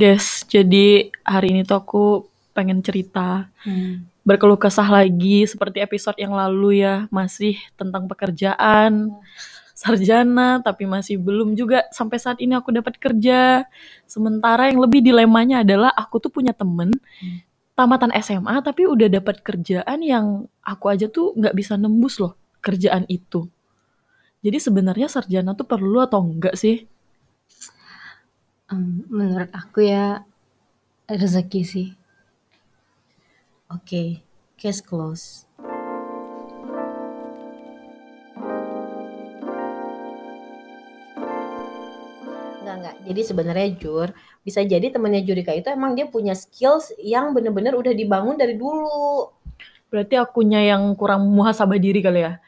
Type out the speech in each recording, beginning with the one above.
Guys, jadi hari ini tuh aku pengen cerita. Hmm. berkeluh kesah lagi seperti episode yang lalu ya. Masih tentang pekerjaan sarjana tapi masih belum juga. Sampai saat ini aku dapat kerja. Sementara yang lebih dilemanya adalah aku tuh punya temen tamatan SMA tapi udah dapat kerjaan yang aku aja tuh nggak bisa nembus loh kerjaan itu. Jadi sebenarnya sarjana tuh perlu atau enggak sih Em, menurut aku ya rezeki sih. Oke, case close. Enggak, enggak. Jadi sebenarnya Jur, bisa jadi temannya Jurika itu emang dia punya skills yang bener-bener udah dibangun dari dulu. berarti akunya yang kurang muhasabah diri kali ya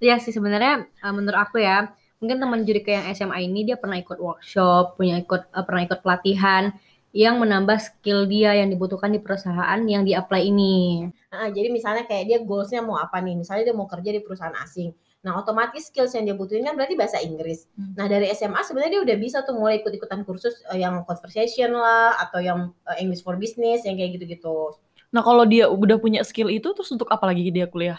Iya sih sebenarnya eh, menurut aku ya mungkin teman Jurika yang SMA ini dia pernah ikut workshop, punya ikut eh, pernah ikut pelatihan yang menambah skill dia yang dibutuhkan di perusahaan yang di-apply ini. Nah, jadi misalnya kayak dia goalsnya mau apa nih? Misalnya dia mau kerja di perusahaan asing. Nah, otomatis skills yang dia butuhin kan berarti bahasa Inggris. Hmm. Nah, dari SMA sebenarnya dia udah bisa tuh mulai ikut-ikutan kursus eh, yang conversation lah atau yang eh, English for business yang kayak gitu-gitu. Nah kalau dia udah punya skill itu terus untuk apa lagi dia kuliah?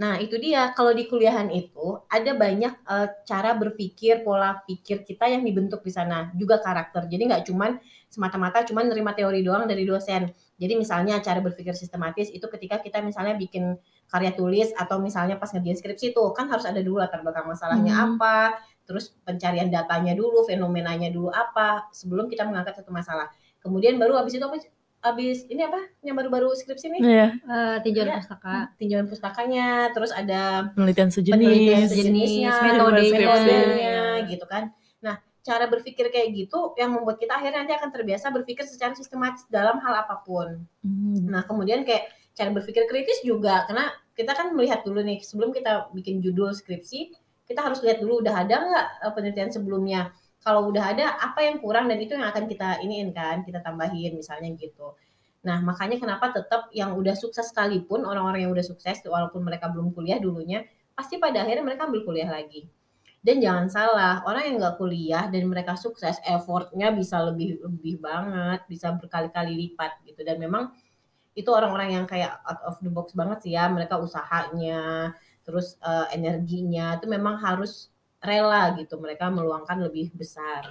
Nah, itu dia. Kalau di kuliahan itu ada banyak eh, cara berpikir, pola pikir kita yang dibentuk di sana, juga karakter. Jadi nggak cuman semata-mata cuman nerima teori doang dari dosen. Jadi misalnya cara berpikir sistematis itu ketika kita misalnya bikin karya tulis atau misalnya pas ngerjain skripsi tuh kan harus ada dulu latar belakang masalahnya Hmm. apa, terus pencarian datanya dulu, fenomenanya dulu apa sebelum kita mengangkat satu masalah. Kemudian baru habis itu apa? Habis ini apa? Yang baru-baru skripsi nih? Iya, Eh, tinjauan Iya. pustaka. tinjauan pustakanya, terus ada penelitian sejenis. penelitian sejenis, sejenisnya, metodenya. metodenya, gitu kan. Nah, cara berpikir kayak gitu yang membuat kita akhirnya nanti akan terbiasa berpikir secara sistematis dalam hal apa pun. Hmm. Nah, kemudian kayak cara berpikir kritis juga karena kita kan melihat dulu nih sebelum kita bikin judul skripsi, kita harus lihat dulu udah ada nggak eh, penelitian sebelumnya. Kalau udah ada, apa yang kurang dan itu yang akan kita iniin kan, kita tambahin misalnya gitu. Nah, makanya kenapa tetap yang udah sukses sekalipun orang-orang yang udah sukses walaupun mereka belum kuliah dulunya, pasti pada akhirnya mereka ambil kuliah lagi. Dan jangan salah, orang yang nggak kuliah dan mereka sukses, effortnya bisa lebih lebih banget, bisa berkali-kali lipat gitu. Dan memang itu orang-orang yang kayak out of the box banget sih ya, mereka usahanya, terus eh, energinya itu memang harus rela gitu, mereka meluangkan lebih besar.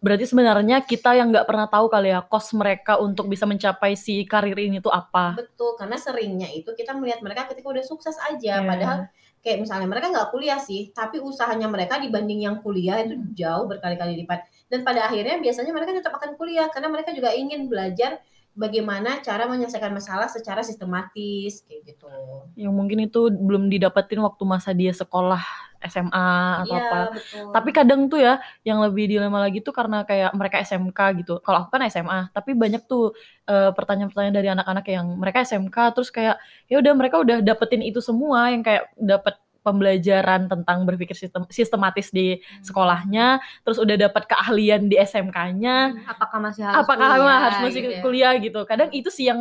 Berarti sebenarnya kita yang nggak pernah tahu kali ya kos mereka untuk bisa mencapai si karir ini tuh apa. Betul, karena seringnya itu kita melihat mereka ketika udah sukses aja, padahal kayak misalnya mereka nggak kuliah sih, tapi usahanya mereka dibanding yang kuliah itu jauh berkali-kali lipat. Dan pada akhirnya biasanya mereka tetap akan kuliah karena mereka juga ingin belajar bagaimana cara menyelesaikan masalah secara sistematis kayak gitu. Yang mungkin itu belum didapetin waktu masa dia sekolah SMA atau Iya, apa. betul. Tapi kadang tuh ya yang lebih dilema lagi tuh karena kayak mereka SMK gitu. Kalau aku kan SMA, tapi banyak tuh eh, pertanyaan-pertanyaan dari anak-anak yang mereka SMK terus kayak ya udah mereka udah dapetin itu semua yang kayak dapet pembelajaran tentang berpikir sistem sistematis di sekolahnya, terus udah dapat keahlian di SMK-nya. Apakah masih harus Apakah kuliah, harus masih gitu ya? kuliah gitu? Kadang itu sih yang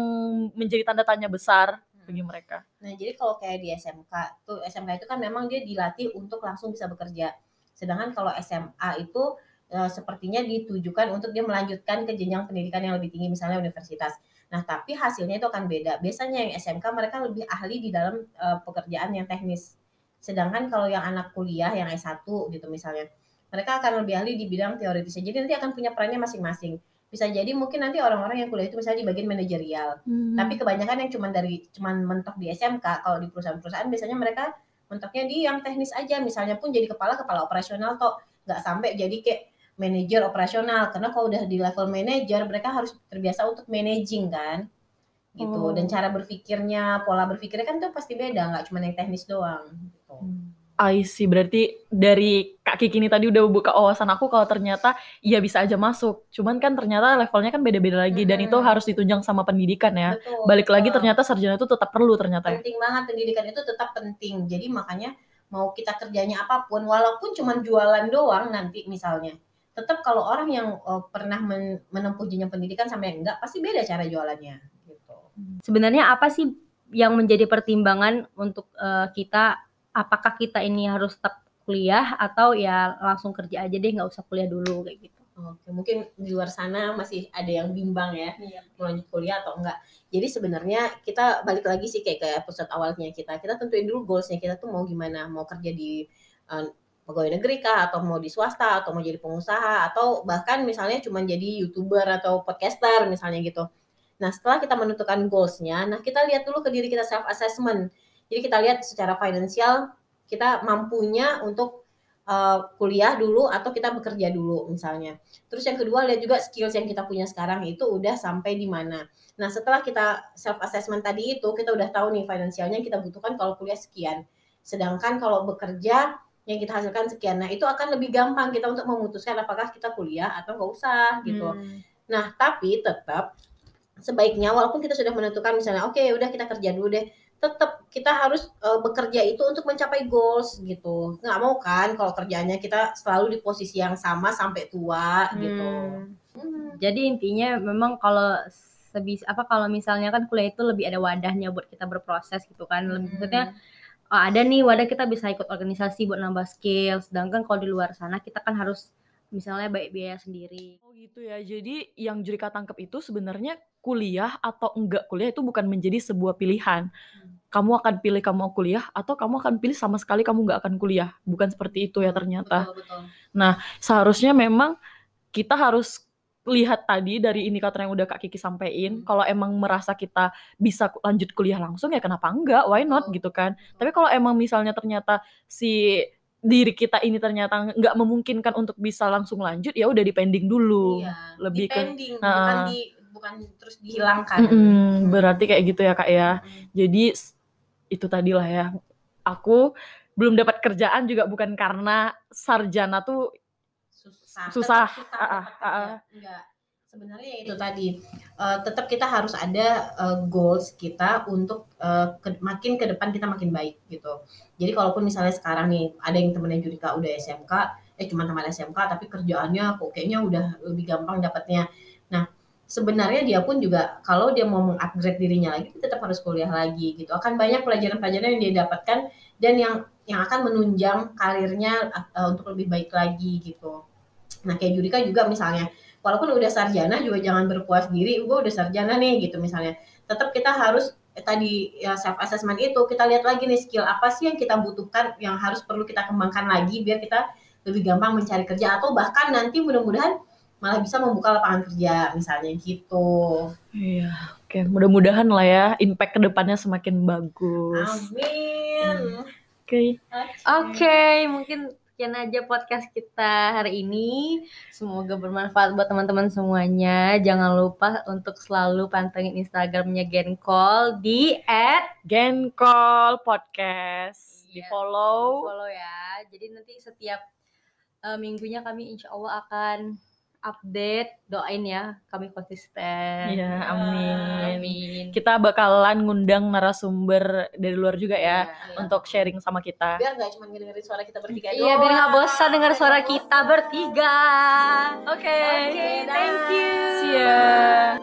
menjadi tanda tanya besar bagi mereka. Nah, jadi kalau kayak di SMK tuh SMK itu kan memang dia dilatih untuk langsung bisa bekerja. Sedangkan kalau SMA itu eh, sepertinya ditujukan untuk dia melanjutkan ke jenjang pendidikan yang lebih tinggi misalnya universitas. Nah, tapi hasilnya itu akan beda. Biasanya yang SMK mereka lebih ahli di dalam eh, pekerjaan yang teknis. Sedangkan kalau yang anak kuliah yang S1 gitu misalnya, mereka akan lebih ahli di bidang teoritisnya. Jadi nanti akan punya perannya masing-masing. Bisa jadi mungkin nanti orang-orang yang kuliah itu misalnya di bagian manajerial. Tapi kebanyakan yang cuman dari cuman mentok di SMK, kalau di perusahaan-perusahaan biasanya mereka mentoknya di yang teknis aja. Misalnya pun jadi kepala kepala operasional toh nggak sampai jadi kayak manajer operasional karena kalau udah di level manajer mereka harus terbiasa untuk managing kan gitu Oh. dan cara berpikirnya pola berpikirnya kan tuh pasti beda nggak cuma yang teknis doang gitu. I see, berarti dari Kak Kiki ini tadi udah buka wawasan aku kalau ternyata iya bisa aja masuk. Cuman kan ternyata levelnya kan beda-beda lagi dan Mm-mm. itu harus ditunjang sama pendidikan ya. Betul, Balik lagi betul. ternyata sarjana itu tetap perlu ternyata ya. penting banget pendidikan itu tetap penting jadi makanya mau kita kerjanya apa pun walaupun cuma jualan doang nanti misalnya tetap kalau orang yang eh, pernah men- menempuh jenjang pendidikan sampai enggak pasti beda cara jualannya Sebenarnya apa sih yang menjadi pertimbangan untuk eh, kita apakah kita ini harus tetap kuliah atau ya langsung kerja aja deh nggak usah kuliah dulu kayak gitu. Oke, mungkin di luar sana masih ada yang bimbang ya, Iya. mau lanjut kuliah atau enggak. Jadi sebenarnya kita balik lagi sih kayak ke episode awalnya kita. Kita tentuin dulu goalsnya kita tuh mau gimana, mau kerja di eh, pegawai negeri kah, atau mau di swasta, atau mau jadi pengusaha, atau bahkan misalnya cuma jadi youtuber atau podcaster misalnya gitu. Nah setelah kita menentukan goalsnya, nah kita lihat dulu ke diri kita self assessment. Jadi kita lihat secara finansial kita mampunya untuk eh, kuliah dulu atau kita bekerja dulu misalnya. Terus yang kedua lihat juga skills yang kita punya sekarang itu udah sampai di mana. Nah setelah kita self assessment tadi itu kita udah tahu nih finansialnya yang kita butuhkan kalau kuliah sekian. Sedangkan kalau bekerja yang kita hasilkan sekian. Nah itu akan lebih gampang kita untuk memutuskan apakah kita kuliah atau nggak usah gitu. Hmm. Nah, tapi tetap sebaiknya walaupun kita sudah menentukan misalnya oke udah kita kerja dulu deh, tetap kita harus eh, bekerja itu untuk mencapai goals gitu. Nggak mau kan kalau kerjanya kita selalu di posisi yang sama sampai tua gitu. Hmm. Hmm. Jadi intinya memang kalau sebis apa kalau misalnya kan kuliah itu lebih ada wadahnya buat kita berproses gitu kan. Lebih maksudnya oh, ada nih wadah kita bisa ikut organisasi buat nambah skill. Sedangkan kalau di luar sana kita kan harus misalnya baik biaya sendiri. Oh gitu ya. Jadi yang Jurika tangkap itu sebenarnya kuliah atau enggak kuliah itu bukan menjadi sebuah pilihan. Kamu akan pilih kamu mau kuliah atau kamu akan pilih sama sekali kamu nggak akan kuliah. Bukan seperti itu ya ternyata. Betul, betul. Seharusnya memang kita harus lihat tadi dari indikator yang udah Kak Kiki sampein. Hmm. Kalau emang merasa kita bisa lanjut kuliah langsung ya kenapa enggak? Why not Betul. gitu kan? Tapi kalau emang misalnya ternyata si diri kita ini ternyata nggak memungkinkan untuk bisa langsung lanjut ya udah dipending dulu. Iya, lebih ke- depending, Ah. bukan di bukan terus dihilangkan. Mm-mm, berarti kayak gitu ya kak ya. Mm. Jadi itu tadi lah ya. Aku belum dapat kerjaan juga bukan karena sarjana tuh susah Susah. susah Ah, ah, ah, kerja. enggak sebenarnya ya itu tadi Eh, tetap kita harus ada eh, goals kita untuk eh, ke- makin ke depan kita makin baik gitu. Jadi kalaupun misalnya sekarang nih ada yang temennya Jurika udah SMK eh cuma teman SMK tapi kerjaannya kok kayaknya udah lebih gampang dapatnya. Nah sebenarnya dia pun juga kalau dia mau mengupgrade dirinya lagi tetap harus kuliah lagi gitu. Akan banyak pelajaran-pelajaran yang dia dapatkan dan yang yang akan menunjang karirnya eh, untuk lebih baik lagi gitu. Nah kayak Judika juga misalnya, walaupun udah sarjana juga jangan berpuas diri, gue udah sarjana nih gitu misalnya. Tetap kita harus eh, tadi ya self assessment itu kita lihat lagi nih skill apa sih yang kita butuhkan, yang harus perlu kita kembangkan lagi biar kita lebih gampang mencari kerja atau bahkan nanti mudah-mudahan malah bisa membuka lapangan kerja misalnya gitu. Iya, oke. Mudah-mudahan lah ya impact ke depannya semakin bagus. Amin. Oke. Oke, mungkin sekian aja podcast kita hari ini. Semoga bermanfaat buat teman-teman semuanya. Jangan lupa untuk selalu pantengin Instagramnya Gencall di Gencall podcast di Iya. follow. follow ya. Jadi nanti setiap eh, minggunya kami insya Allah akan update. Doain ya, kami konsisten. Iya, amin. Amin. Kita bakalan ngundang narasumber dari luar juga ya Iya. untuk sharing sama kita. Biar nggak cuma ngedengerin suara kita bertiga Iya, biar nggak bosan dengar suara kita bertiga. Oke. Oke, thank you. See ya.